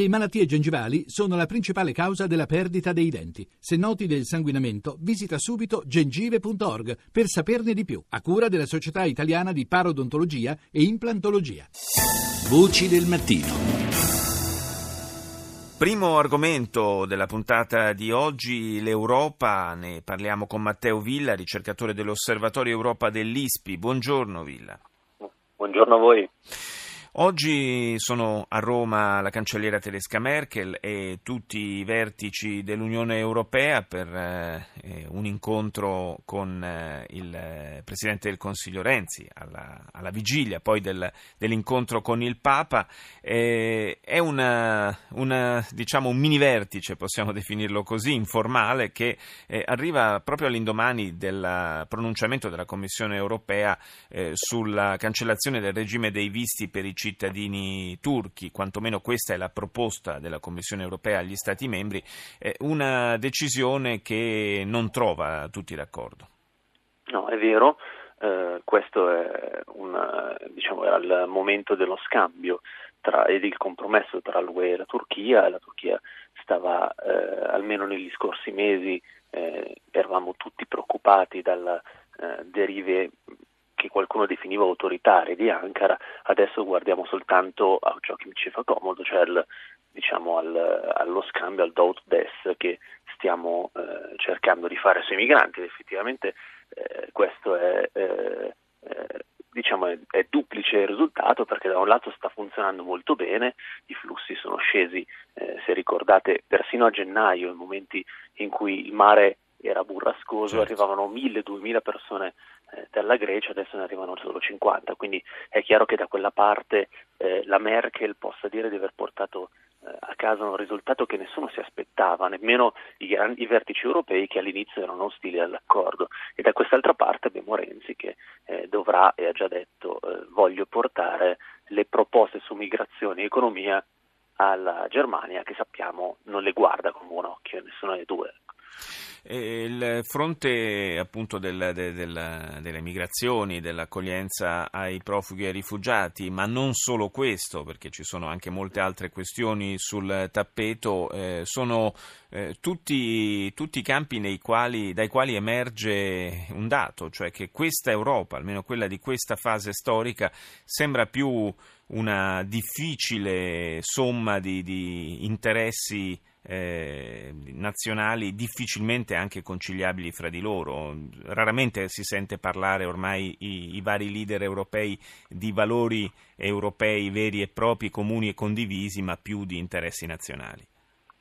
Le malattie gengivali sono la principale causa della perdita dei denti. Se noti del sanguinamento, visita subito gengive.org per saperne di più, a cura della Società Italiana di Parodontologia e Implantologia. Voci del mattino. Primo argomento della puntata di oggi, l'Europa. Ne parliamo con Matteo Villa, ricercatore dell'Osservatorio Europa dell'ISPI. Buongiorno Villa. Buongiorno a voi. Oggi sono a Roma la cancelliera tedesca Merkel e tutti i vertici dell'Unione Europea per eh, un incontro con eh, il Presidente del Consiglio Renzi alla, alla vigilia poi del, dell'incontro con il Papa. Eh, è una, una, diciamo un mini vertice, possiamo definirlo così, informale, che eh, arriva proprio all'indomani del pronunciamento della Commissione Europea eh, sulla cancellazione del regime dei visti per i cittadini turchi, quantomeno questa è la proposta della Commissione europea agli Stati membri, una decisione che non trova tutti d'accordo. No, è vero, eh, questo è un, diciamo, era il momento dello scambio tra, ed il compromesso tra l'UE e la Turchia, la Turchia stava, eh, almeno negli scorsi mesi, eh, eravamo tutti preoccupati dalle eh, derive qualcuno definiva autoritarie di Ankara, adesso guardiamo soltanto a ciò che ci fa comodo, cioè al, diciamo al, allo scambio, al do des che stiamo eh, cercando di fare sui migranti. Ed effettivamente eh, questo è, eh, eh diciamo è, è, duplice il risultato perché da un lato sta funzionando molto bene, i flussi sono scesi, eh, se ricordate, persino a gennaio, in momenti in cui il mare era burrascoso, certo. arrivavano 1000-2000 persone eh, dalla Grecia, adesso ne arrivano solo 50, quindi è chiaro che da quella parte eh, la Merkel possa dire di aver portato eh, a casa un risultato che nessuno si aspettava, nemmeno i, grandi, i vertici europei che all'inizio erano ostili all'accordo. E da quest'altra parte abbiamo Renzi che eh, dovrà, e ha già detto, eh, voglio portare le proposte su migrazione e economia alla Germania che sappiamo non le guarda con buon occhio, nessuno dei due. Il fronte appunto del, del, del, delle migrazioni, dell'accoglienza ai profughi e ai rifugiati, ma non solo questo, perché ci sono anche molte altre questioni sul tappeto, eh, sono eh, tutti, tutti, i campi quali, dai quali emerge un dato, cioè che questa Europa, almeno quella di questa fase storica, sembra più una difficile somma di, di interessi eh, nazionali difficilmente anche conciliabili fra di loro. Raramente si sente parlare ormai i, i, vari leader europei di valori europei veri e propri, comuni e condivisi, ma più di interessi nazionali.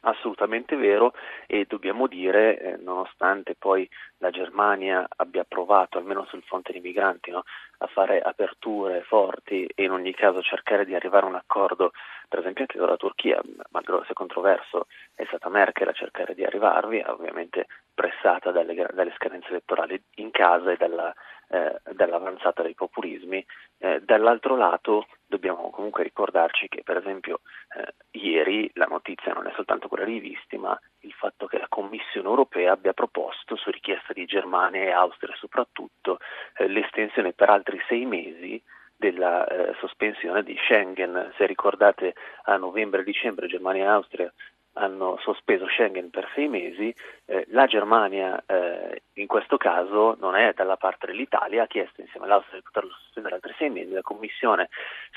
Assolutamente vero e dobbiamo dire, eh, nonostante poi la Germania abbia provato, almeno sul fronte dei migranti, no, a fare aperture forti e in ogni caso cercare di arrivare a un accordo, per esempio anche con la Turchia, malgrado sia controverso, è stata Merkel a cercare di arrivarvi, ovviamente pressata dalle, dalle scadenze elettorali in casa e dalla, eh, dall'avanzata dei populismi. Eh, dall'altro lato dobbiamo comunque ricordarci che per esempio eh, ieri la notizia non è soltanto quella dei visti, ma il fatto che la Commissione europea abbia proposto, su richiesta di Germania e Austria soprattutto, eh, l'estensione per altri sei mesi della eh, sospensione di Schengen. Se ricordate a novembre e dicembre Germania e Austria hanno sospeso Schengen per sei mesi, eh, la Germania eh, in questo caso non è dalla parte dell'Italia, ha chiesto insieme all'Austria di poterlo sospendere altri sei mesi, la Commissione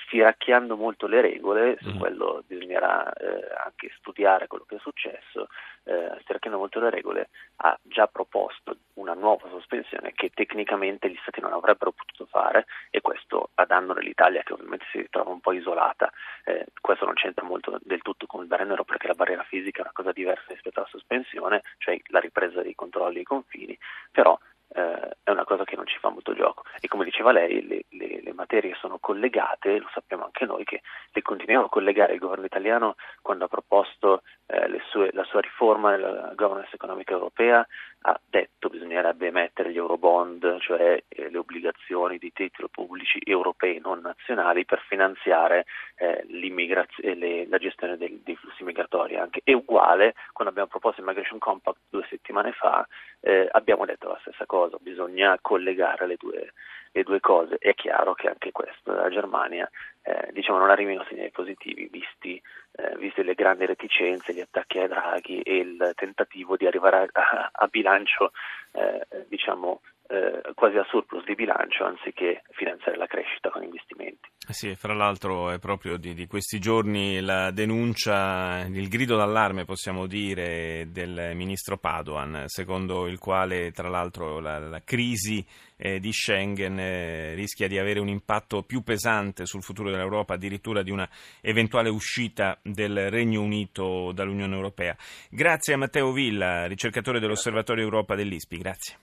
stiracchiando molto le regole, su mm. quello bisognerà eh, anche studiare quello che è successo, eh, stiracchiando molto le regole, ha già proposto una nuova sospensione che tecnicamente gli Stati non avrebbero potuto fare e questo a danno dell'Italia che ovviamente si ritrova un po' isolata. Eh, questo non c'entra molto del tutto con il barriera perché la barriera fisica è una cosa diversa rispetto alla sospensione, cioè la ripresa dei controlli ai confini, però eh, è una cosa che non ci fa molto gioco. E come diceva lei, le, le, le, materie sono collegate, lo sappiamo anche noi che le continuiamo a collegare. Il governo italiano, quando ha proposto eh, sue, la sua riforma della governance economica europea, ha detto che bisognerebbe emettere gli eurobond, cioè eh, le obbligazioni di titoli pubblici europei non nazionali per finanziare eh, le, la gestione del, dei flussi migratori. Anche. È uguale quando abbiamo proposto il Migration Compact due settimane fa, eh, abbiamo detto la stessa cosa, bisogna collegare le due, le due cose. È chiaro che anche questo la Germania eh, diciamo, non arrivino segnali positivi, visti, eh, viste le grandi reticenze, gli attacchi ai Draghi e il tentativo di arrivare a, a, bilancio eh, diciamo, quasi a surplus di bilancio anziché finanziare la crescita con investimenti. Eh sì, fra l'altro è proprio di, di, questi giorni la denuncia, il grido d'allarme possiamo dire del ministro Padoan, secondo il quale tra l'altro la, la crisi eh, di Schengen eh, rischia di avere un impatto più pesante sul futuro dell'Europa, addirittura di una eventuale uscita del Regno Unito dall'Unione Europea. Grazie a Matteo Villa, ricercatore dell'Osservatorio Europa dell'ISPI, grazie.